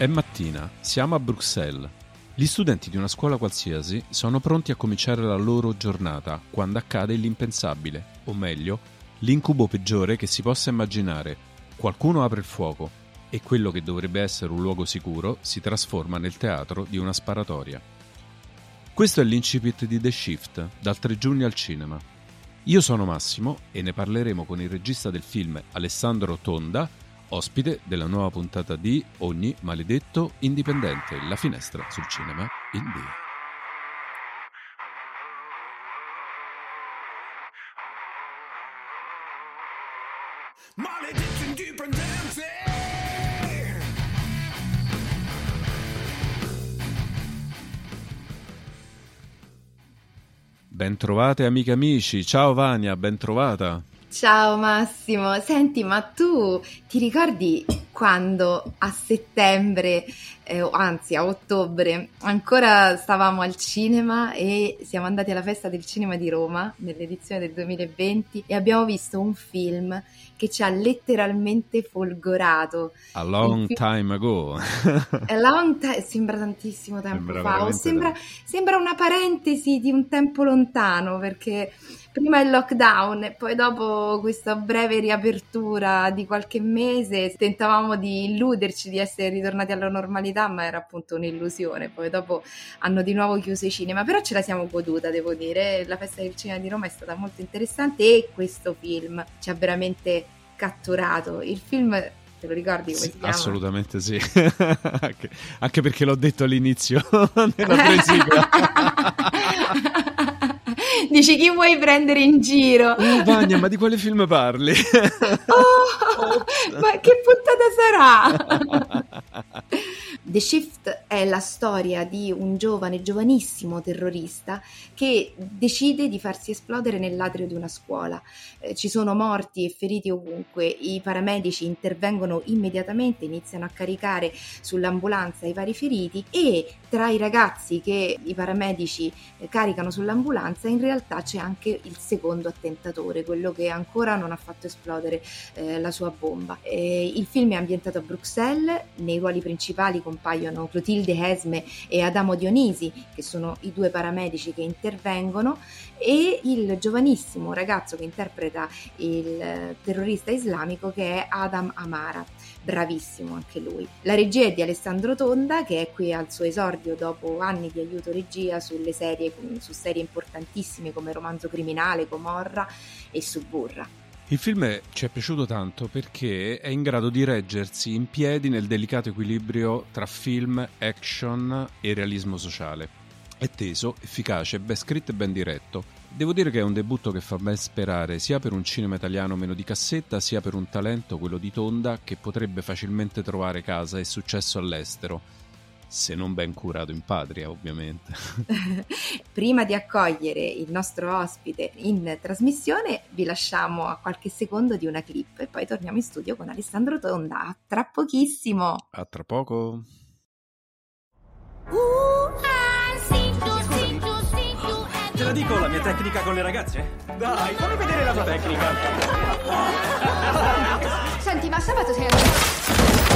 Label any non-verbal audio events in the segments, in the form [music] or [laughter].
È mattina, siamo a Bruxelles. Gli studenti di una scuola qualsiasi sono pronti a cominciare la loro giornata quando accade l'impensabile, o meglio, l'incubo peggiore che si possa immaginare. Qualcuno apre il fuoco e quello che dovrebbe essere un luogo sicuro si trasforma nel teatro di una sparatoria. Questo è l'incipit di The Shift, dal 3 giugno al cinema. Io sono Massimo e ne parleremo con il regista del film Alessandro Tonda ospite della nuova puntata di Ogni maledetto indipendente, la finestra sul cinema indie. Maledetto indipendente! Bentrovate amiche amici, ciao Vania, bentrovata. Ciao Massimo, senti, ma tu ti ricordi quando a settembre, eh, anzi a ottobre, ancora stavamo al cinema e siamo andati alla festa del cinema di Roma nell'edizione del 2020 e abbiamo visto un film che ci ha letteralmente folgorato. A long film... time ago. A long time, sembra tantissimo tempo sembra fa, o sembra, sembra una parentesi di un tempo lontano perché prima il lockdown e poi dopo questa breve riapertura di qualche mese tentavamo di illuderci di essere ritornati alla normalità, ma era appunto un'illusione. Poi dopo hanno di nuovo chiuso i cinema, però ce la siamo goduta, devo dire. La festa del cinema di Roma è stata molto interessante e questo film ci ha veramente catturato. Il film Te lo ricordi come sì, si chiama? Assolutamente sì, [laughs] anche, anche, perché l'ho detto all'inizio [laughs] nella [laughs] presigla. [laughs] Dici chi vuoi prendere in giro? Oh, Vania, ma di quale film parli? [laughs] oh, ma che puntata sarà? [laughs] The Shift è la storia di un giovane, giovanissimo terrorista che decide di farsi esplodere nell'atrio di una scuola. Eh, ci sono morti e feriti ovunque, i paramedici intervengono immediatamente, iniziano a caricare sull'ambulanza i vari feriti e tra i ragazzi che i paramedici eh, caricano sull'ambulanza in realtà c'è anche il secondo attentatore, quello che ancora non ha fatto esplodere eh, la sua bomba. Eh, il film è ambientato a Bruxelles, nei ruoli principali compaiono Clotilde Esme e Adamo Dionisi, che sono i due paramedici che intervengono, e il giovanissimo ragazzo che interpreta il terrorista islamico che è Adam Amara. Bravissimo anche lui. La regia è di Alessandro Tonda, che è qui al suo esordio dopo anni di aiuto regia sulle serie, su serie importantissime come Romanzo Criminale, Comorra e Suburra. Il film ci è piaciuto tanto perché è in grado di reggersi in piedi nel delicato equilibrio tra film, action e realismo sociale. È teso, efficace, ben scritto e ben diretto. Devo dire che è un debutto che fa ben sperare sia per un cinema italiano meno di cassetta, sia per un talento, quello di Tonda, che potrebbe facilmente trovare casa e successo all'estero se non ben curato in patria, ovviamente. [laughs] Prima di accogliere il nostro ospite in trasmissione, vi lasciamo a qualche secondo di una clip e poi torniamo in studio con Alessandro Tonda. A tra pochissimo. A tra poco. Te la dico la mia tecnica con le ragazze? Dai, fammi vedere la tua tecnica. Senti, ma sabato sei andato...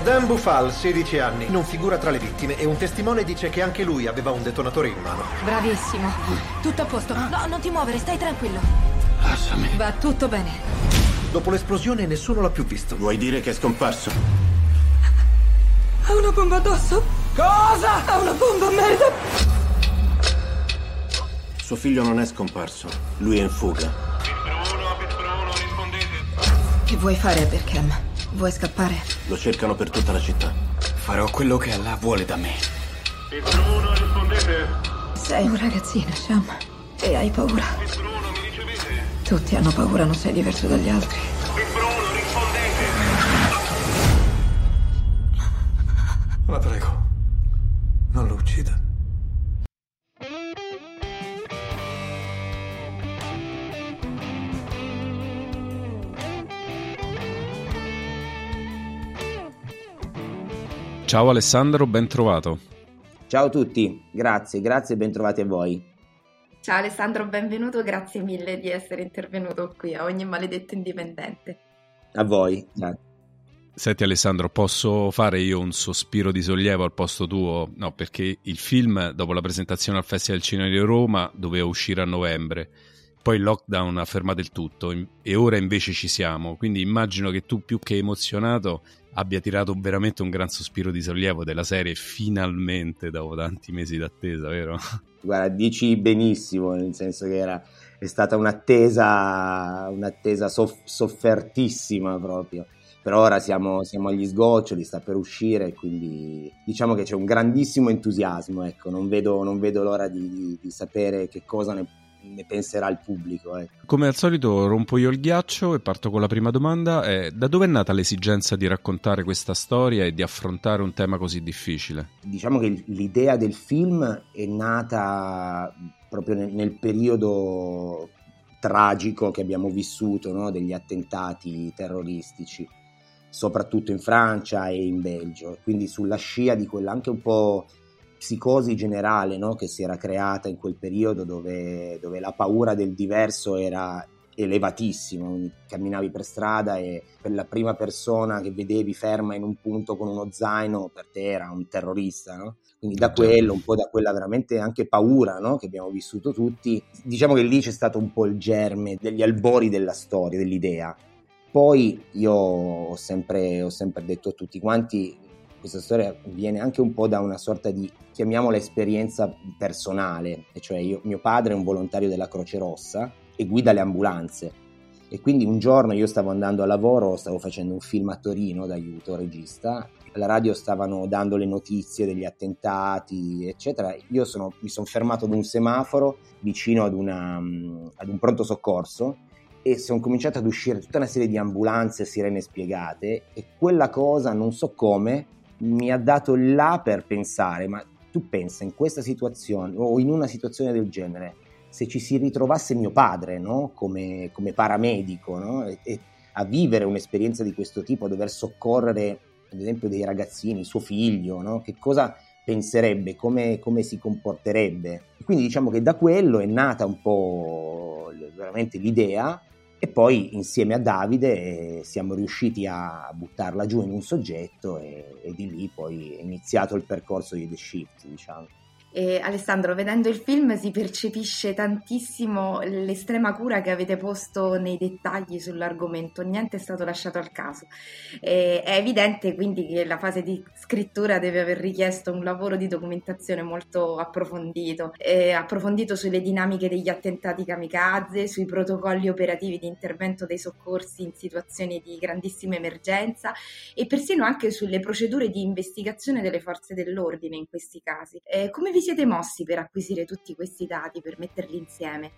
Dan Bufal, 16 anni, non figura tra le vittime e un testimone dice che anche lui aveva un detonatore in mano. Bravissimo. Tutto a posto. No, non ti muovere, stai tranquillo. Lasciami. Va tutto bene. Dopo l'esplosione nessuno l'ha più visto. Vuoi dire che è scomparso? Ha una bomba addosso? Cosa? Ha una bomba, merda! Suo figlio non è scomparso. Lui è in fuga. Bruno, Bruno, rispondete. Che vuoi fare, Berkham? Vuoi scappare? Lo cercano per tutta la città. Farò quello che Allah vuole da me. Bruno, rispondete. Sei un ragazzino, Sham. E hai paura. Bruno, mi ricevete? Tutti hanno paura, non sei diverso dagli altri. Bruno, rispondete. La prego, Ciao Alessandro, ben trovato. Ciao a tutti, grazie, grazie e ben trovati a voi. Ciao Alessandro, benvenuto, grazie mille di essere intervenuto qui a ogni maledetto indipendente. A voi, grazie. Senti Alessandro, posso fare io un sospiro di sollievo al posto tuo? No, perché il film, dopo la presentazione al Festival del Cinema di Roma, doveva uscire a novembre. Poi il lockdown ha fermato il tutto e ora invece ci siamo. Quindi immagino che tu, più che emozionato, abbia tirato veramente un gran sospiro di sollievo della serie finalmente dopo tanti mesi d'attesa, vero? [laughs] Guarda, dici benissimo, nel senso che era, è stata un'attesa, un'attesa soff- soffertissima proprio per ora siamo, siamo, agli sgoccioli, sta per uscire, quindi diciamo che c'è un grandissimo entusiasmo, ecco, non, vedo, non vedo l'ora di, di, di, sapere che cosa ne, ne penserà il pubblico. Ecco. Come al solito rompo io il ghiaccio e parto con la prima domanda, eh, da dove è nata l'esigenza di raccontare questa storia e di affrontare un tema così difficile? Diciamo che l'idea del film è nata proprio nel, nel periodo tragico che abbiamo vissuto no? degli attentati terroristici soprattutto in Francia e in Belgio, quindi sulla scia di quella anche un po' psicosi generale no? che si era creata in quel periodo dove, dove la paura del diverso era elevatissima, camminavi per strada e per la prima persona che vedevi ferma in un punto con uno zaino per te era un terrorista, no? Quindi da certo. quello, un po' da quella veramente anche paura no? che abbiamo vissuto tutti, diciamo che lì c'è stato un po' il germe degli albori della storia, dell'idea. Poi io ho sempre, ho sempre detto a tutti quanti, questa storia viene anche un po' da una sorta di, chiamiamola esperienza personale, e cioè io, mio padre è un volontario della Croce Rossa e guida le ambulanze. E quindi un giorno io stavo andando a lavoro, stavo facendo un film a Torino d'aiuto regista, alla radio stavano dando le notizie degli attentati, eccetera. Io sono, mi sono fermato ad un semaforo vicino ad, una, ad un pronto soccorso e sono cominciato ad uscire tutta una serie di ambulanze sirene spiegate e quella cosa, non so come, mi ha dato là per pensare, ma tu pensa in questa situazione o in una situazione del genere, se ci si ritrovasse mio padre no? come, come, paramedico no? e, e a vivere un'esperienza di questo tipo, a dover soccorrere ad esempio dei ragazzini, suo figlio, no? che cosa penserebbe, come, come, si comporterebbe. Quindi diciamo che da quello è nata un po' veramente l'idea e poi insieme a Davide eh, siamo riusciti a buttarla giù in un soggetto e, e di lì poi è iniziato il percorso di The Shift, diciamo. E Alessandro, vedendo il film si percepisce tantissimo l'estrema cura che avete posto nei dettagli sull'argomento, niente è stato lasciato al caso. E è evidente quindi che la fase di scrittura deve aver richiesto un lavoro di documentazione molto approfondito, approfondito sulle dinamiche degli attentati kamikaze, sui protocolli operativi di intervento dei soccorsi in situazioni di grandissima emergenza e persino anche sulle procedure di investigazione delle forze dell'ordine in questi casi. Eh, come vi siete mossi per acquisire tutti questi dati, per metterli insieme?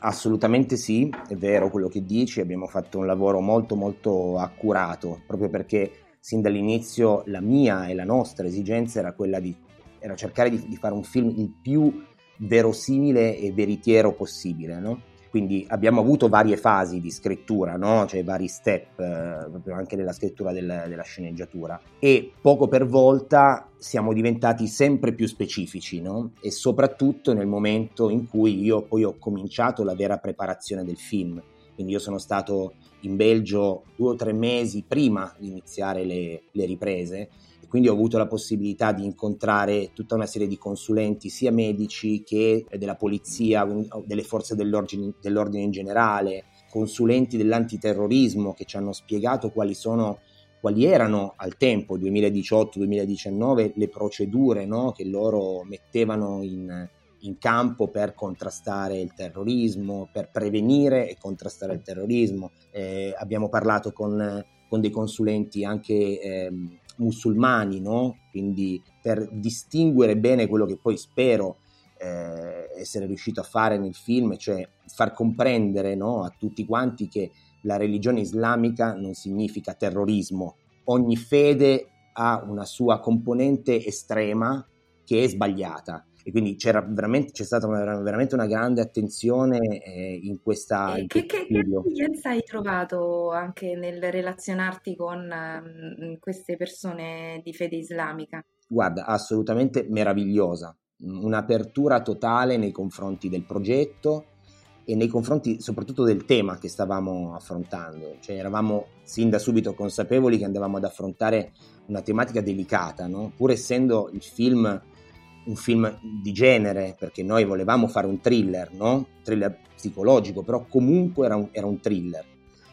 Assolutamente sì, è vero quello che dici, abbiamo fatto un lavoro molto molto accurato, proprio perché sin dall'inizio la mia e la nostra esigenza era quella di era cercare di, di fare un film il più verosimile e veritiero possibile, no? Quindi abbiamo avuto varie fasi di scrittura, no? cioè vari step, eh, proprio anche nella scrittura del, della sceneggiatura. E poco per volta siamo diventati sempre più specifici, no? e soprattutto nel momento in cui io poi ho cominciato la vera preparazione del film. Quindi io sono stato in Belgio due o tre mesi prima di iniziare le, le riprese quindi ho avuto la possibilità di incontrare tutta una serie di consulenti, sia medici che della polizia, delle forze dell'ordine, dell'ordine in generale, consulenti dell'antiterrorismo che ci hanno spiegato quali sono quali erano al tempo 2018-2019 le procedure no, che loro mettevano in, in, campo per contrastare il terrorismo, per prevenire e contrastare il terrorismo. Eh, abbiamo parlato con, con, dei consulenti anche eh, musulmani, no? quindi per distinguere bene quello che poi spero eh, essere riuscito a fare nel film, cioè far comprendere no, a tutti quanti che la religione islamica non significa terrorismo, ogni fede ha una sua componente estrema che è sbagliata e quindi c'era veramente, c'è stata una, veramente una grande attenzione eh, in questa... E in che, che, che hai trovato anche nel relazionarti con mm, queste persone di fede islamica? Guarda, assolutamente meravigliosa, un'apertura totale nei confronti del progetto e nei confronti soprattutto del tema che stavamo affrontando, cioè eravamo sin da subito consapevoli che andavamo ad affrontare una tematica delicata, no? pur essendo il film un film di genere, perché noi volevamo fare un thriller, no? thriller psicologico, però comunque era un, era un thriller,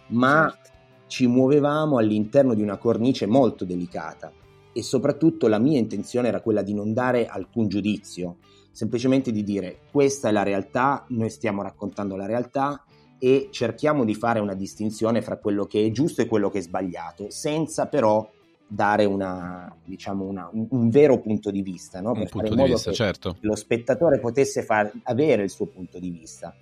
ma Certo. ci muovevamo all'interno di una cornice molto delicata e soprattutto la mia intenzione era quella di non dare alcun giudizio, semplicemente di dire questa è la realtà, noi stiamo raccontando la realtà e cerchiamo di fare una distinzione fra quello che è giusto e quello che è sbagliato, senza però dare una, diciamo una, un, un vero punto di vista, no? Per fare in modo vista, che certo. lo spettatore potesse far, avere il suo punto di vista.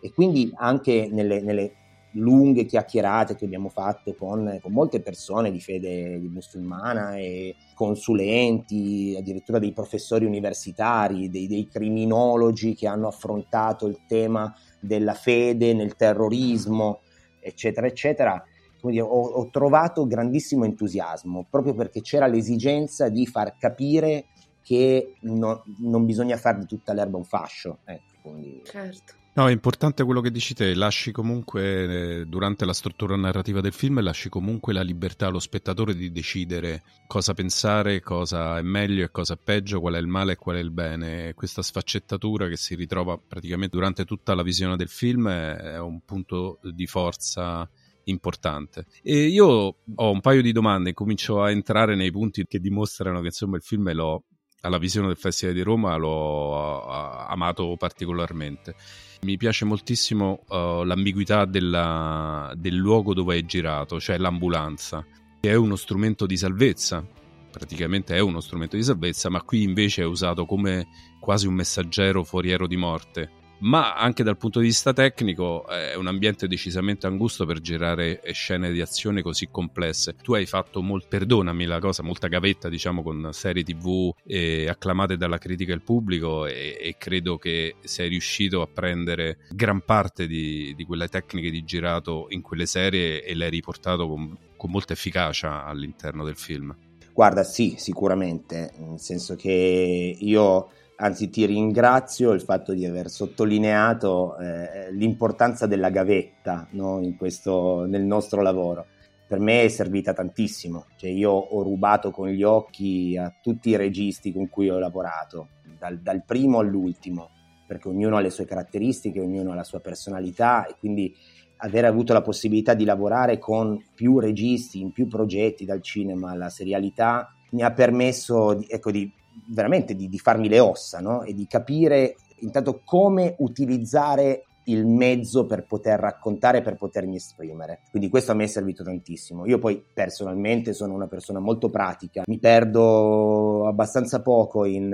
E quindi anche nelle, nelle lunghe chiacchierate che abbiamo fatto con, con molte persone di fede musulmana e consulenti, addirittura dei professori universitari, dei, dei criminologi che hanno affrontato il tema della fede nel terrorismo, eccetera, eccetera. Come dire, ho, ho trovato grandissimo entusiasmo proprio perché c'era l'esigenza di far capire che no- non bisogna fare di tutta l'erba un fascio. Ecco, quindi... Certo. No, è importante quello che dici te, lasci comunque, eh, durante la struttura narrativa del film, lasci comunque la libertà allo spettatore di decidere cosa pensare, cosa è meglio e cosa è peggio, qual è il male e qual è il bene. Questa sfaccettatura che si ritrova praticamente durante tutta la visione del film è, è un punto di forza importante. E io ho un paio di domande, comincio a entrare nei punti che dimostrano che insomma il film l'ho alla visione del Festival di Roma l'ho amato particolarmente. Mi piace moltissimo uh, l'ambiguità della, del luogo dove è girato, cioè l'ambulanza, che è uno strumento di salvezza, praticamente è uno strumento di salvezza, ma qui invece è usato come quasi un messaggero foriero di morte. Ma anche dal punto di vista tecnico è un ambiente decisamente angusto per girare scene di azione così complesse. Tu hai fatto, molt, perdonami la cosa, molta gavetta diciamo con serie tv eh, acclamate dalla critica e il pubblico e, e, credo che sei riuscito a prendere gran parte di, di, quelle tecniche di girato in quelle serie e le hai riportato con, con molta efficacia all'interno del film. Guarda, sì, sicuramente, nel senso che io anzi ti ringrazio il fatto di aver sottolineato eh, l'importanza della gavetta no? questo, nel nostro lavoro. Per me è servita tantissimo, cioè io ho rubato con gli occhi a tutti i registi con cui ho lavorato, dal, dal primo all'ultimo, perché ognuno ha le sue caratteristiche, ognuno ha la sua personalità e quindi aver avuto la possibilità di lavorare con più registi, in più progetti, dal cinema alla serialità, mi ha permesso ecco, di, veramente di, di, farmi le ossa no? e di capire intanto come utilizzare il mezzo per poter raccontare, per potermi esprimere. Quindi questo a me è servito tantissimo. Io poi personalmente sono una persona molto pratica, mi perdo abbastanza poco in,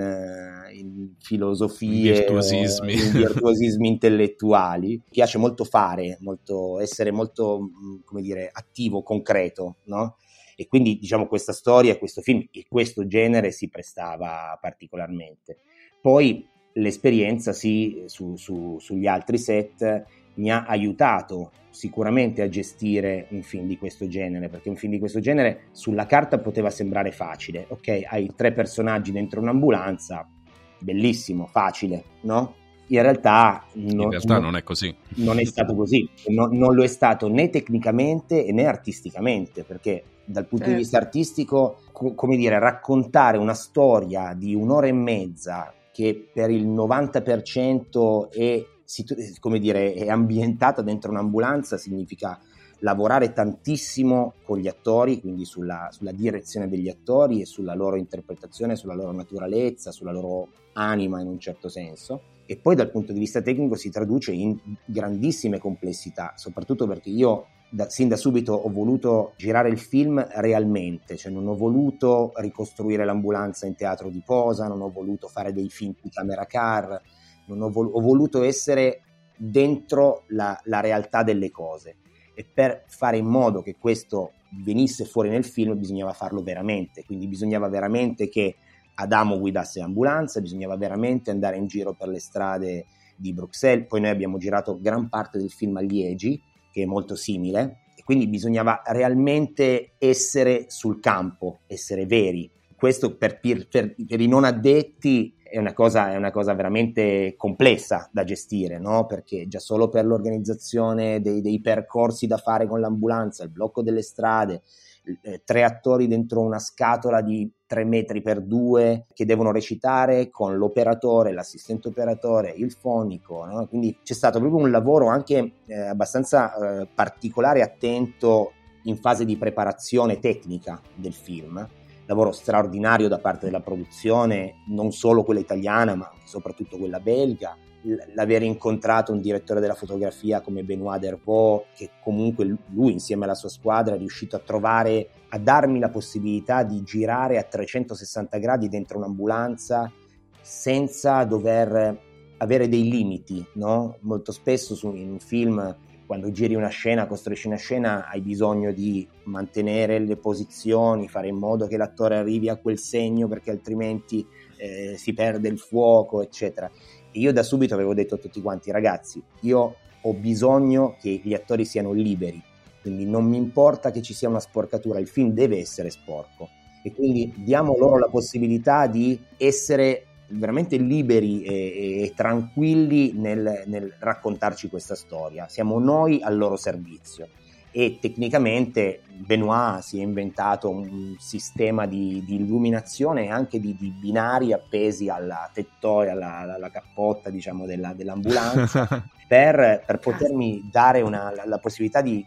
in filosofie, virtuosismi. in virtuosismi intellettuali. Mi piace molto fare, molto, essere molto, come dire, attivo, concreto, no? E quindi diciamo questa storia, questo film e questo genere si prestava particolarmente. Poi l'esperienza sì, su, su, sugli altri set mi ha aiutato sicuramente a gestire un film di questo genere, perché un film di questo genere sulla carta poteva sembrare facile, ok, hai tre personaggi dentro un'ambulanza, bellissimo, facile, no? In realtà, non, in realtà non, non, è così. Non è stato così, no, non lo è stato né tecnicamente né artisticamente, perché dal punto eh. di vista artistico, co- come dire, raccontare una storia di un'ora e mezza che per il 90% è, come dire, è ambientata dentro un'ambulanza significa lavorare tantissimo con gli attori, quindi sulla, sulla, direzione degli attori e sulla loro interpretazione, sulla loro naturalezza, sulla loro anima in un certo senso. E poi dal punto di vista tecnico si traduce in grandissime complessità, soprattutto perché io da, sin da subito ho voluto girare il film realmente, cioè non ho voluto ricostruire l'ambulanza in teatro di posa, non ho voluto fare dei film di camera car, ho, vol- ho voluto essere dentro la, la realtà delle cose. E per fare in modo che questo venisse fuori nel film bisognava farlo veramente, quindi bisognava veramente che Adamo guidasse l'ambulanza, bisognava veramente andare in giro per le strade di Bruxelles, poi noi abbiamo girato gran parte del film a Liegi, che è molto simile, e quindi bisognava realmente essere sul campo, essere veri. Questo per, per, per i non addetti è una, cosa, è una cosa veramente complessa da gestire, no? perché già solo per l'organizzazione dei, dei percorsi da fare con l'ambulanza, il blocco delle strade, eh, tre attori dentro una scatola di tre metri per due che devono recitare con l'operatore, l'assistente operatore, il fonico, no? quindi c'è stato proprio un lavoro anche eh, abbastanza eh, particolare e attento in fase di preparazione tecnica del film lavoro straordinario da parte della produzione, non solo quella italiana, ma soprattutto quella belga. L'aver incontrato un direttore della fotografia come Benoit Dervaux, che comunque lui insieme alla sua squadra è riuscito a trovare, a darmi la possibilità di girare a 360 gradi dentro un'ambulanza senza dover avere dei limiti, no? Molto spesso su, in un film quando giri una scena, costruisci una scena, hai bisogno di mantenere le posizioni, fare in modo che l'attore arrivi a quel segno perché altrimenti eh, si perde il fuoco, eccetera. E io da subito avevo detto a tutti quanti, ragazzi, io ho bisogno che gli attori siano liberi, quindi non mi importa che ci sia una sporcatura, il film deve essere sporco. E quindi diamo loro la possibilità di essere veramente liberi e, e tranquilli nel, nel, raccontarci questa storia. Siamo noi al loro servizio. E tecnicamente Benoit si è inventato un sistema di, di illuminazione e anche di, di, binari appesi alla tettoia, alla, alla cappotta diciamo, della, dell'ambulanza [laughs] per, per, potermi dare una, la, la, possibilità di,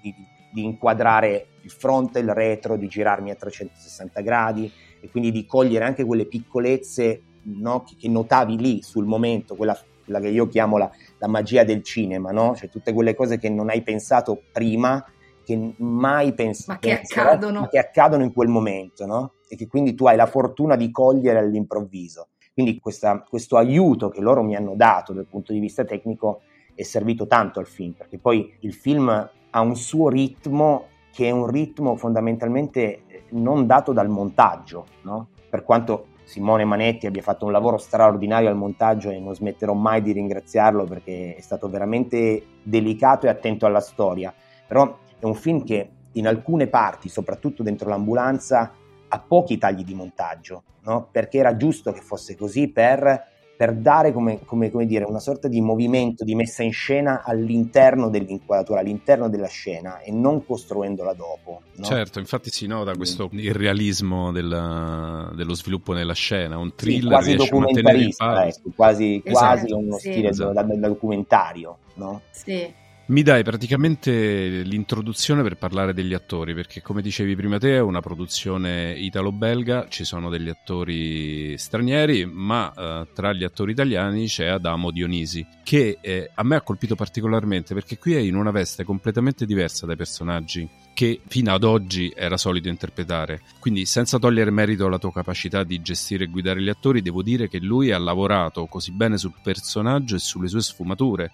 di inquadrare il fronte, il retro, di girarmi a 360 gradi e quindi di cogliere anche quelle piccolezze no? che, che, notavi lì sul momento, quella, quella che io chiamo la, la magia del cinema, no? cioè tutte quelle cose che non hai pensato prima, che mai pensi, ma che accadono. Ma che accadono in quel momento, no? e che quindi tu hai la fortuna di cogliere all'improvviso. Quindi questa, questo aiuto che loro mi hanno dato dal punto di vista tecnico è servito tanto al film, perché poi il film ha un suo ritmo che è un ritmo fondamentalmente non dato dal montaggio, no? per quanto Simone Manetti abbia fatto un lavoro straordinario al montaggio e non smetterò mai di ringraziarlo perché è stato veramente delicato e attento alla storia. Però è un film che in alcune parti, soprattutto dentro l'ambulanza, ha pochi tagli di montaggio, no? perché era giusto che fosse così per per dare come, come, come dire, una sorta di movimento, di messa in scena all'interno dell'inquadratura, all'interno della scena e non costruendola dopo. No? Certo, infatti si nota questo irrealismo della, dello sviluppo nella scena, un thriller sì, quasi documentarista, ecco, quasi, esatto, quasi uno sì. stile esatto. da, da, da documentario. No? Sì. Mi dai praticamente l'introduzione per parlare degli attori, perché come dicevi prima te è una produzione italo-belga, ci sono degli attori stranieri, ma eh, tra gli attori italiani c'è Adamo Dionisi, che eh, a me ha colpito particolarmente perché qui è in una veste completamente diversa dai personaggi che fino ad oggi era solito interpretare. Quindi, senza togliere merito alla tua capacità di gestire e guidare gli attori, devo dire che lui ha lavorato così bene sul personaggio e sulle sue sfumature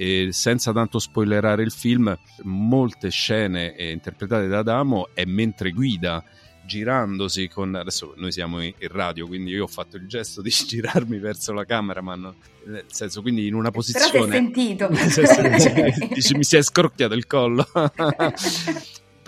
e senza tanto spoilerare il film, molte scene interpretate da Adamo è mentre guida girandosi con adesso noi siamo in radio quindi io ho fatto il gesto di [laughs] girarmi verso la camera ma no, nel senso quindi in una posizione. Però sentito [laughs] [laughs] dici mi si è scrocchiato il collo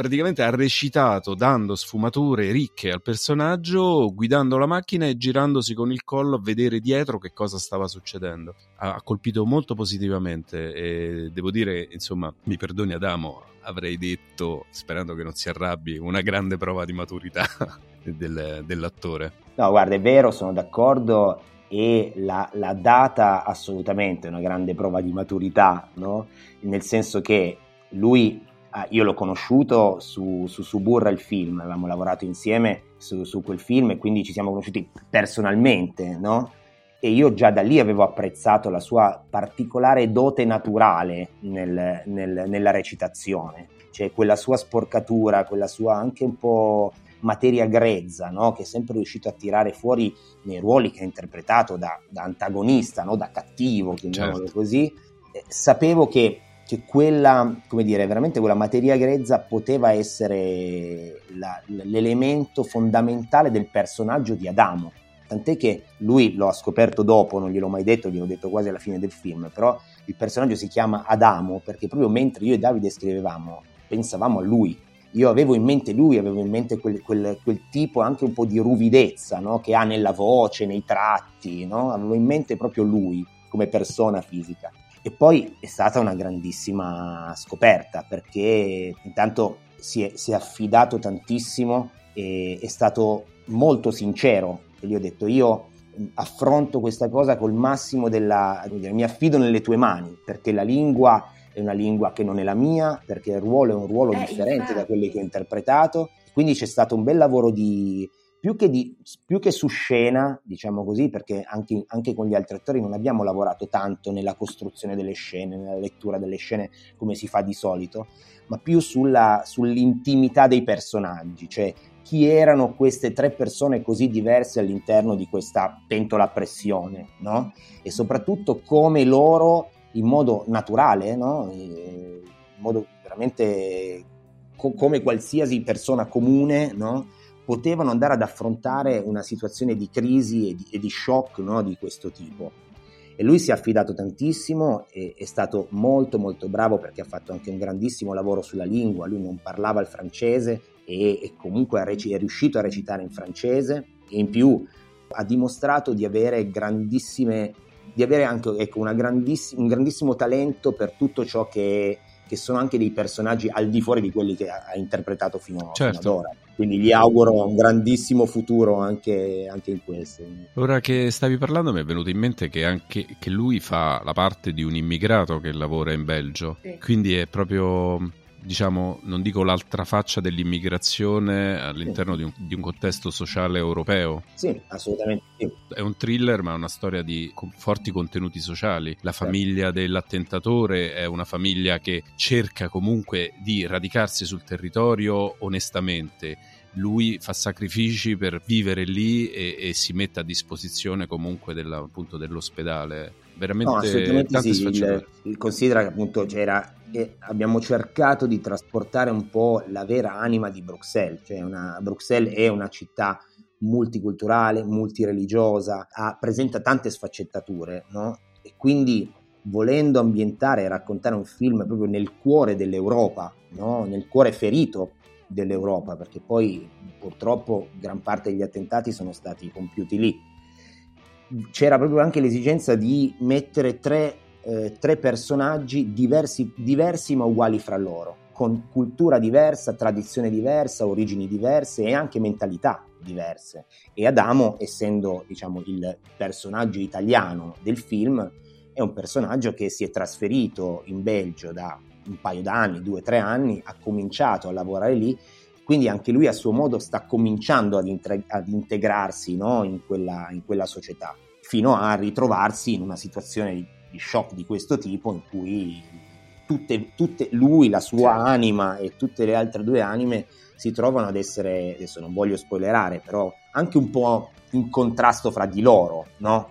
praticamente ha recitato dando sfumature ricche al personaggio, guidando la macchina e girandosi con il collo a vedere dietro che cosa stava succedendo. Ha, ha colpito molto positivamente e devo dire, insomma, mi perdoni Adamo, avrei detto, sperando che non si arrabbi, una grande prova di maturità [laughs] del, dell'attore. No, guarda, è vero, sono d'accordo e la, la, data assolutamente una grande prova di maturità, no? nel senso che lui Uh, io l'ho conosciuto su, su Suburra il film, avevamo lavorato insieme su, su, quel film e quindi ci siamo conosciuti personalmente, no? E io già da lì avevo apprezzato la sua particolare dote naturale nel, nel, nella recitazione, cioè quella sua sporcatura, quella sua anche un po' materia grezza, no? che è sempre riuscito a tirare fuori nei ruoli che ha interpretato da, da antagonista, no? da cattivo, chiamiamolo certo. così. Eh, sapevo che che quella, come dire, veramente quella materia grezza poteva essere la, l'elemento fondamentale del personaggio di Adamo. Tant'è che lui l'ho scoperto dopo, non gliel'ho mai detto, gliel'ho detto quasi alla fine del film, però il personaggio si chiama Adamo perché proprio mentre io e Davide scrivevamo pensavamo a lui. Io avevo in mente lui, avevo in mente quel, quel, quel tipo anche un po' di ruvidezza no? che ha nella voce, nei tratti, no? avevo in mente proprio lui come persona fisica. E poi è stata una grandissima scoperta perché intanto si è, si è affidato tantissimo e è stato molto sincero. E gli ho detto io affronto questa cosa col massimo della... mi affido nelle tue mani perché la lingua è una lingua che non è la mia, perché il ruolo è un ruolo eh, differente infatti. da quelli che ho interpretato. Quindi c'è stato un bel lavoro di, più che, di, più che, su scena, diciamo così, perché anche, anche, con gli altri attori non abbiamo lavorato tanto nella costruzione delle scene, nella lettura delle scene come si fa di solito, ma più sulla, sull'intimità dei personaggi, cioè chi erano queste tre persone così diverse all'interno di questa pentola a pressione, no? E soprattutto come loro, in modo naturale, no? in modo veramente co- come qualsiasi persona comune, no? Potevano andare ad affrontare una situazione di crisi e di, e di shock no, di questo tipo. E lui si è affidato tantissimo e è stato molto molto bravo perché ha fatto anche un grandissimo lavoro sulla lingua, lui non parlava il francese e, e comunque è riuscito a recitare in francese e in più ha dimostrato di avere grandissime di avere anche ecco, grandiss- un grandissimo talento per tutto ciò che, che, sono anche dei personaggi al di fuori di quelli che ha, ha interpretato fino, certo. fino, ad ora quindi gli auguro un grandissimo futuro anche, anche, in questo. Ora che stavi parlando mi è venuto in mente che anche che lui fa la parte di un immigrato che lavora in Belgio, sì. quindi è proprio diciamo, non dico l'altra faccia dell'immigrazione all'interno sì. di, un, di, un, contesto sociale europeo. Sì, assolutamente sì. È un thriller, ma è una storia di forti contenuti sociali. La certo. famiglia dell'attentatore è una famiglia che cerca comunque di radicarsi sul territorio onestamente lui fa sacrifici per vivere lì e, e si mette a disposizione comunque della, appunto, dell'ospedale. Veramente no, assolutamente sì. Il, il considera che appunto c'era e abbiamo cercato di trasportare un po' la vera anima di Bruxelles, cioè una, Bruxelles è una città multiculturale, multireligiosa, ha, presenta tante sfaccettature, no? E quindi volendo ambientare e raccontare un film proprio nel cuore dell'Europa, no? nel cuore ferito dell'Europa, perché poi purtroppo gran parte degli attentati sono stati compiuti lì. C'era proprio anche l'esigenza di mettere tre, eh, tre personaggi diversi, diversi ma uguali fra loro, con cultura diversa, tradizione diversa, origini diverse e anche mentalità diverse. E Adamo, essendo diciamo, il personaggio italiano del film, è un personaggio che si è trasferito in Belgio da un paio d'anni, due o tre anni, ha cominciato a lavorare lì, quindi anche lui a suo modo sta cominciando ad, intre- ad integrarsi no, in, quella, in, quella, società, fino a ritrovarsi in una situazione di, di shock di questo tipo in cui tutte, tutte, lui, la sua certo. anima e tutte le altre due anime si trovano ad essere, adesso non voglio spoilerare, però anche un po' in contrasto fra di loro, no?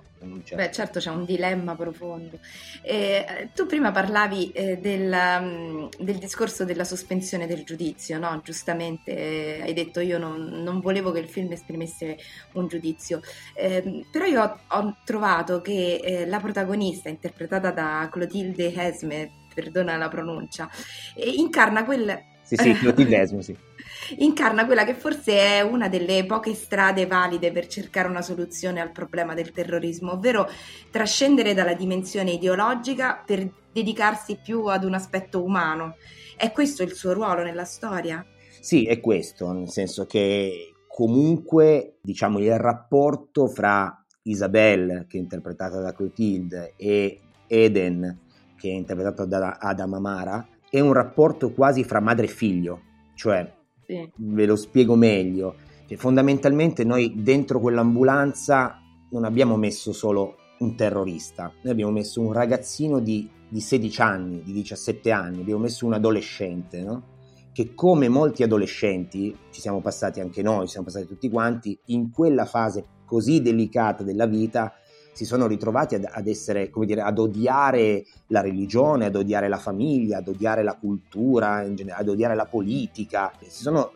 Beh, certo c'è un dilemma profondo. Eh, tu prima parlavi eh, del, um, del, discorso della sospensione del giudizio, no? Giustamente eh, hai detto io non, non, volevo che il film esprimesse un giudizio, ehm, però io ho, ho trovato che eh, la protagonista, interpretata da Clotilde Hesme, perdona la pronuncia, eh, incarna quel... Sì, sì, Clotilde [laughs] Hesme, sì incarna quella che forse è una delle poche strade valide per cercare una soluzione al problema del terrorismo, ovvero trascendere dalla dimensione ideologica per dedicarsi più ad un aspetto umano. È questo il suo ruolo nella storia? Sì, è questo, nel senso che comunque diciamo il rapporto fra Isabelle, che è interpretata da Clotilde, e Eden, che è interpretata da Adam Amara, è un rapporto quasi fra madre e figlio, cioè sì. Ve lo spiego meglio. Cioè, fondamentalmente noi dentro quell'ambulanza non abbiamo messo solo un terrorista, noi abbiamo messo un ragazzino di, di 16 anni, di 17 anni, abbiamo messo un adolescente, no? che come molti adolescenti, ci siamo passati anche noi, ci siamo passati tutti quanti, in quella fase così delicata della vita si sono ritrovati ad, ad essere, come dire, ad odiare la religione, ad odiare la famiglia, ad odiare la cultura, generale, ad odiare la politica.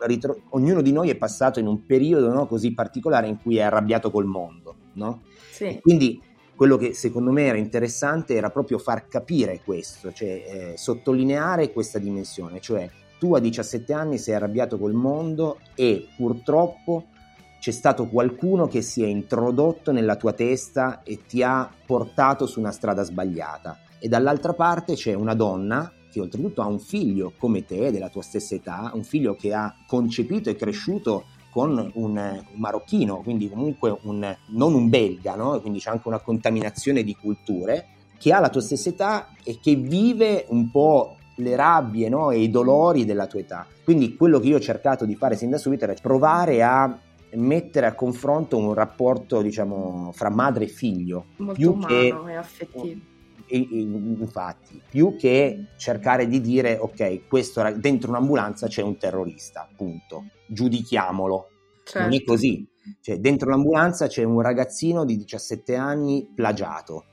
Ritro- ognuno di noi è passato in un periodo no, così particolare in cui è arrabbiato col mondo. no? Sì. Quindi quello che secondo me era interessante era proprio far capire questo, cioè eh, sottolineare questa dimensione, cioè tu a 17 anni sei arrabbiato col mondo e purtroppo c'è stato qualcuno che si è introdotto nella tua testa e ti ha portato su una strada sbagliata. E dall'altra parte c'è una donna che oltretutto ha un figlio come te, della tua stessa età, un figlio che ha concepito e cresciuto con un, marocchino, quindi comunque un, non un belga, no? quindi c'è anche una contaminazione di culture, che ha la tua stessa età e che vive un po' le rabbie no? e i dolori della tua età. Quindi quello che io ho cercato di fare sin da subito era provare a mettere a confronto un rapporto, diciamo, fra madre e figlio. Molto più umano che, e affettivo. infatti, più che cercare di dire, ok, questo dentro un'ambulanza c'è un terrorista, punto. Giudichiamolo. Non è Certo. così. Cioè, dentro l'ambulanza c'è un ragazzino di 17 anni plagiato.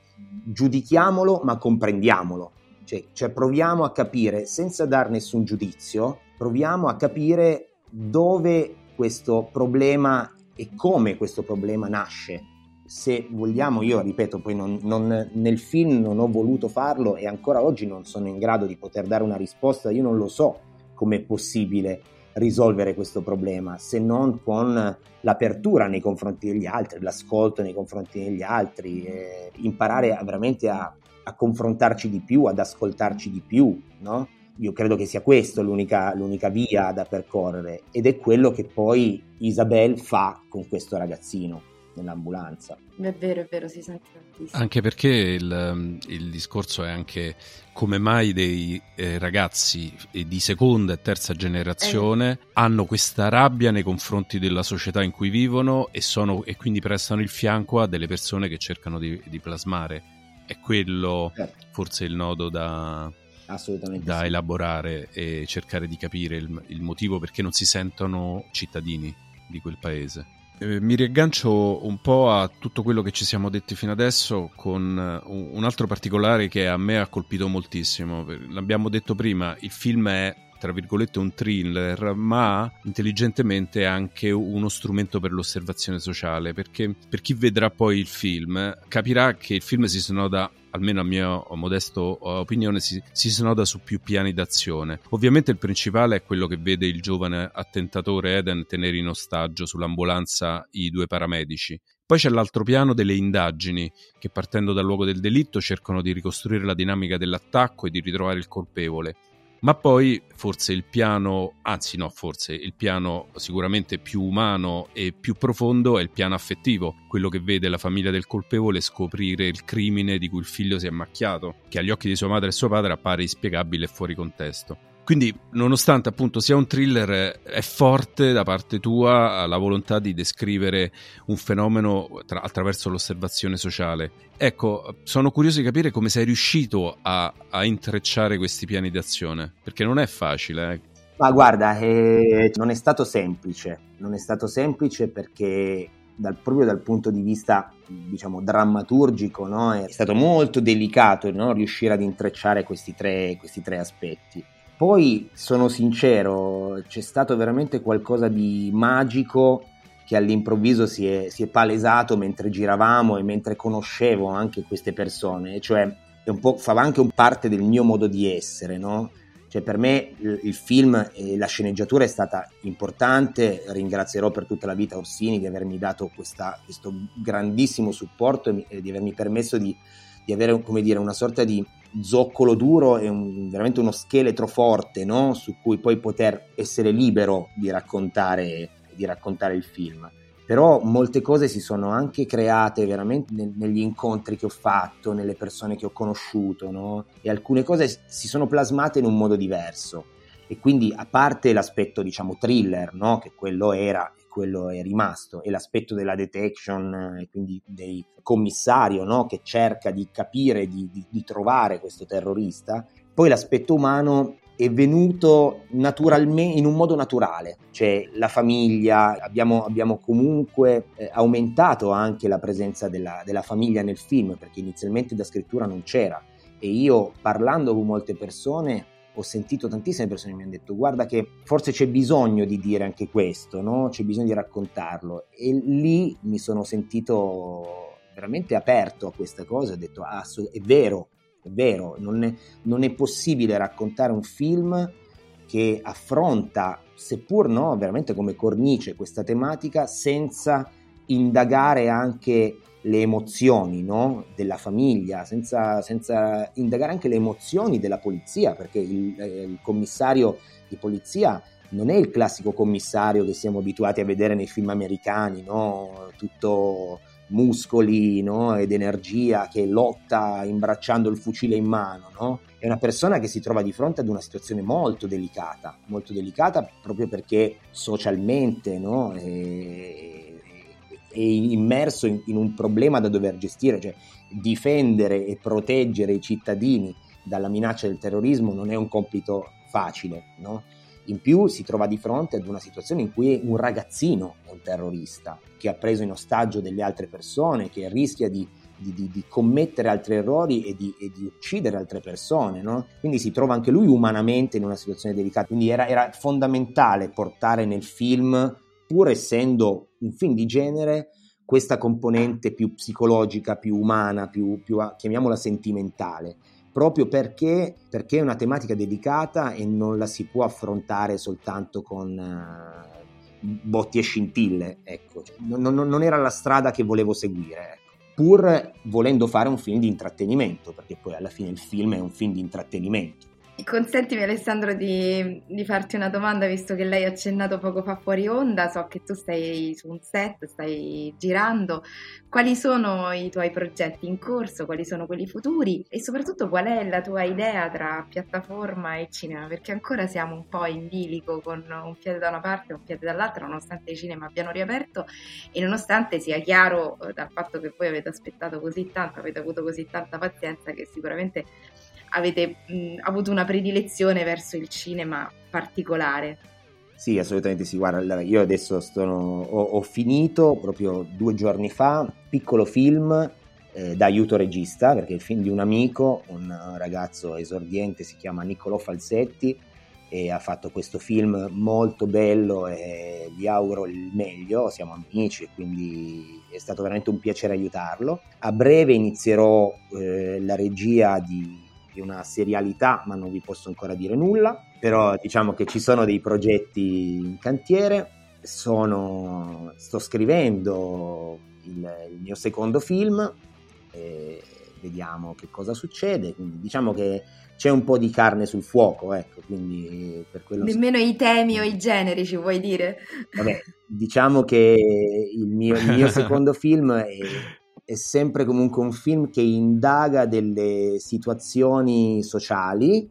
Giudichiamolo, ma comprendiamolo. Cioè, cioè, proviamo a capire, senza dar nessun giudizio, proviamo a capire dove questo problema e come questo problema nasce. Se vogliamo, io ripeto, poi non- non- nel film non ho voluto farlo e ancora oggi non sono in grado di poter dare una risposta, io non lo so come è possibile risolvere questo problema se non con l'apertura nei confronti degli altri, l'ascolto nei confronti degli altri, eh, imparare a- veramente a, a confrontarci di più, ad ascoltarci di più, no? Io credo che sia questa l'unica, l'unica via da percorrere ed è quello che poi Isabel fa con questo ragazzino nell'ambulanza. È vero, è vero, si sente tantissimo. Anche perché il, il discorso è anche come mai dei eh, ragazzi eh, di seconda e terza generazione hanno questa rabbia nei confronti della società in cui vivono e, sono, e quindi prestano il fianco a delle persone che cercano di, di plasmare. È quello Certo, forse il nodo da, assolutamente da sì. elaborare e cercare di capire il, il motivo perché non si sentono cittadini di quel paese. Eh, mi riaggancio un po' a tutto quello che ci siamo detti fino adesso con eh, un un altro particolare che a me ha colpito moltissimo. L'abbiamo detto prima, il film è tra virgolette un thriller, ma intelligentemente anche uno strumento per l'osservazione sociale, perché per chi vedrà poi il film capirà che il film si snoda almeno a mia modesto opinione, si, si snoda su più piani d'azione. Ovviamente il principale è quello che vede il giovane attentatore Eden tenere in ostaggio sull'ambulanza i due paramedici. Poi c'è l'altro piano delle indagini, che partendo dal luogo del delitto cercano di ricostruire la dinamica dell'attacco e di ritrovare il colpevole. Ma poi forse il piano, anzi no, forse il piano sicuramente più umano e più profondo è il piano affettivo, quello che vede la famiglia del colpevole scoprire il crimine di cui il figlio si è macchiato, che agli occhi di sua madre e suo padre appare inspiegabile e fuori contesto. Quindi, nonostante appunto sia un thriller, è forte da parte tua la volontà di descrivere un fenomeno tra- attraverso l'osservazione sociale. Ecco, sono curioso di capire come sei riuscito a, a intrecciare questi piani d'azione, perché non è facile. eh. Ma guarda, eh, non è stato semplice, non è stato semplice perché dal- proprio dal punto di vista, diciamo, drammaturgico, no, è stato molto delicato no, riuscire ad intrecciare questi tre, questi tre aspetti. Poi, sono sincero, c'è stato veramente qualcosa di magico che all'improvviso si è, si è palesato mentre giravamo e mentre conoscevo anche queste persone, cioè fa anche un parte del mio modo di essere, no? Cioè, per me il il film e la sceneggiatura è stata importante, ringrazierò per tutta la vita Orsini di avermi dato questa- questo grandissimo supporto e di avermi permesso di, di avere dire, una sorta di zoccolo duro e un- veramente uno scheletro forte no? su cui poi poter essere libero di raccontare, di raccontare il film. Però molte cose si sono anche create veramente negli incontri che ho fatto, nelle persone che ho conosciuto, no? E alcune cose si sono plasmate in un modo diverso. E quindi, a parte l'aspetto, diciamo, thriller, no? Che quello era quello è rimasto, e l'aspetto della detection, eh, quindi del commissario, no? Che cerca di capire, di, di- di trovare questo terrorista, poi l'aspetto umano è venuto naturalmente in un modo naturale, cioè la famiglia, abbiamo, abbiamo comunque eh, aumentato anche la presenza della, della famiglia nel film perché inizialmente da scrittura non c'era e io parlando con molte persone ho sentito tantissime persone che mi hanno detto guarda che forse c'è bisogno di dire anche questo, no? c'è bisogno di raccontarlo e lì mi sono sentito veramente aperto a questa cosa, ho detto ah, è vero, è vero, non è, non è possibile raccontare un film che affronta, seppur no, veramente come cornice questa tematica, senza indagare anche le emozioni no? della famiglia, senza, senza, indagare anche le emozioni della polizia, perché il, eh, il, commissario di polizia non è il classico commissario che siamo abituati a vedere nei film americani, no? tutto muscoli no? ed energia che lotta imbracciando il fucile in mano. È una persona che si trova di fronte ad una situazione molto delicata, molto delicata proprio perché socialmente no? Immerso in, in, un problema da dover gestire, cioè difendere e proteggere i cittadini dalla minaccia del terrorismo non è un compito facile, no? In più si trova di fronte ad una situazione in cui un ragazzino è un terrorista che ha preso in ostaggio delle altre persone, che rischia di, di, di, di commettere altri errori e di, e uccidere altre persone. No? Quindi si trova anche lui umanamente in una situazione delicata. Quindi era, era fondamentale portare nel film pur essendo un film di genere, questa componente più psicologica, più umana, più, più chiamiamola sentimentale, proprio perché, perché, è una tematica delicata e non la si può affrontare soltanto con uh, botti e scintille, ecco. non, non, non, era la strada che volevo seguire. Ecco. Pur volendo fare un film di intrattenimento, perché poi alla fine il film è un film di intrattenimento Consentimi Alessandro di, di, farti una domanda, visto che lei ha accennato poco fa fuori onda, so che tu stai su un set, stai girando, quali sono i tuoi progetti in corso, quali sono quelli futuri? E soprattutto qual è la tua idea tra piattaforma e cinema, perché ancora siamo un po' in bilico con un piede da una parte e un piede dall'altra, nonostante i cinema abbiano riaperto. E nonostante sia chiaro eh, dal fatto che voi avete aspettato così tanto, avete avuto così tanta pazienza che sicuramente avete mh, avuto una predilezione verso il cinema particolare. Sì, assolutamente sì. Guarda, io adesso sono, ho, ho, finito proprio due giorni fa, piccolo film eh, da aiuto regista, perché è il film di un amico, un ragazzo esordiente, si chiama Niccolò Falsetti, e ha fatto questo film molto bello e gli auguro il meglio, siamo amici quindi è stato veramente un piacere aiutarlo. A breve inizierò eh, la regia di di una serialità, ma non vi posso ancora dire nulla, però diciamo che ci sono dei progetti in cantiere, sono, sto scrivendo il, il mio secondo film, vediamo che cosa succede, quindi diciamo che c'è un po' di carne sul fuoco, ecco, quindi per quello... Nemmeno i temi o i generi ci vuoi dire? Vabbè, diciamo che il mio, il mio [laughs] secondo film è, è sempre comunque un film che indaga delle situazioni sociali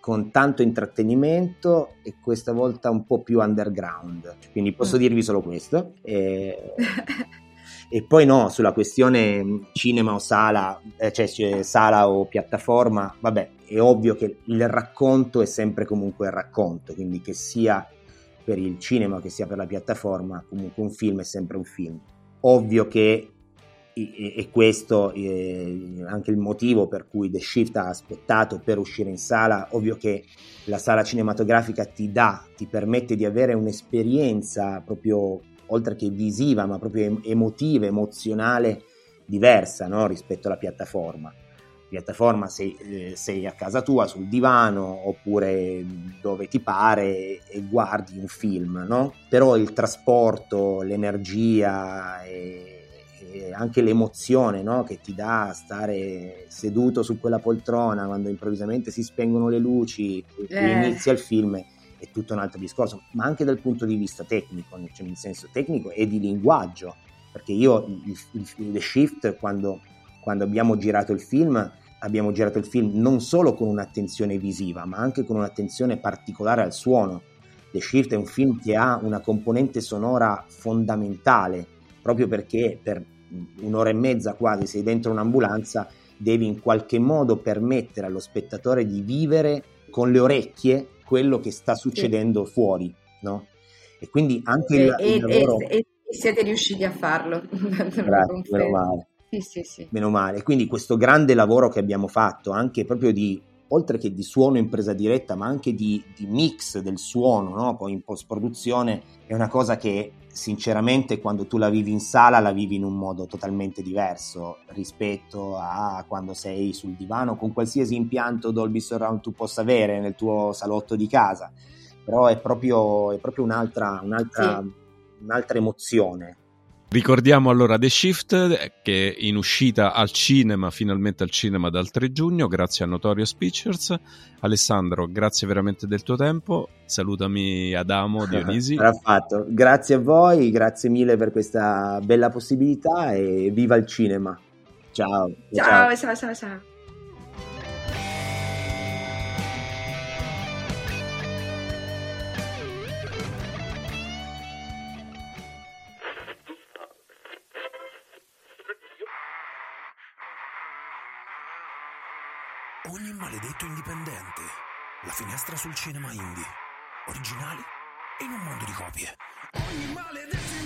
con tanto intrattenimento e questa volta un po' più underground. Quindi posso mm. dirvi solo questo. E, [laughs] e, poi no, sulla questione cinema o sala, eh, cioè, cioè sala o piattaforma, vabbè, è ovvio che il racconto è sempre comunque il racconto, quindi che sia per il cinema che sia per la piattaforma, comunque un film è sempre un film. Ovvio che e, questo è anche il motivo per cui The Shift ha aspettato per uscire in sala. Ovvio che la sala cinematografica ti dà, ti permette di avere un'esperienza proprio oltre che visiva, ma proprio emotiva, emozionale diversa no? rispetto alla piattaforma. Piattaforma sei, eh, sei, a casa tua sul divano oppure dove ti pare e guardi un film, no? Però il trasporto, l'energia e anche l'emozione no? che ti dà stare seduto su quella poltrona quando improvvisamente si spengono le luci e eh. inizia il film è tutto un altro discorso, ma anche dal punto di vista tecnico, cioè in senso tecnico e di linguaggio, perché io il, il, The Shift quando, quando abbiamo girato il film abbiamo girato il film non solo con un'attenzione visiva, ma anche con un'attenzione particolare al suono. The Shift è un film che ha una componente sonora fondamentale, proprio perché per un'ora e mezza quasi sei dentro un'ambulanza, devi in qualche modo permettere allo spettatore di vivere con le orecchie quello che sta succedendo sì. fuori, no? E quindi anche il, e, il lavoro... E, e, siete riusciti a farlo. [laughs] Grazie, meno male. Sì, sì, sì. Meno male. Quindi questo grande lavoro che abbiamo fatto, anche proprio di oltre che di suono in presa diretta, ma anche di, di mix del suono, no? poi in post-produzione, è una cosa che sinceramente quando tu la vivi in sala la vivi in un modo totalmente diverso rispetto a quando sei sul divano con qualsiasi impianto Dolby Surround tu possa avere nel tuo salotto di casa, però è proprio, è proprio un'altra, un'altra, sì. un'altra emozione Ricordiamo allora The Shift che è in uscita al cinema, finalmente al cinema dal 3 giugno, grazie a Notorious Pictures. Alessandro, grazie veramente del tuo tempo. Salutami Adamo, [laughs] Dionisi. fatto. Grazie a voi, grazie mille per questa bella possibilità e viva il cinema. Ciao. Ciao, ciao, ciao, ciao. Ciao. finestra sul cinema indie. Originali in un mondo di copie. Ogni maledetto indipendente!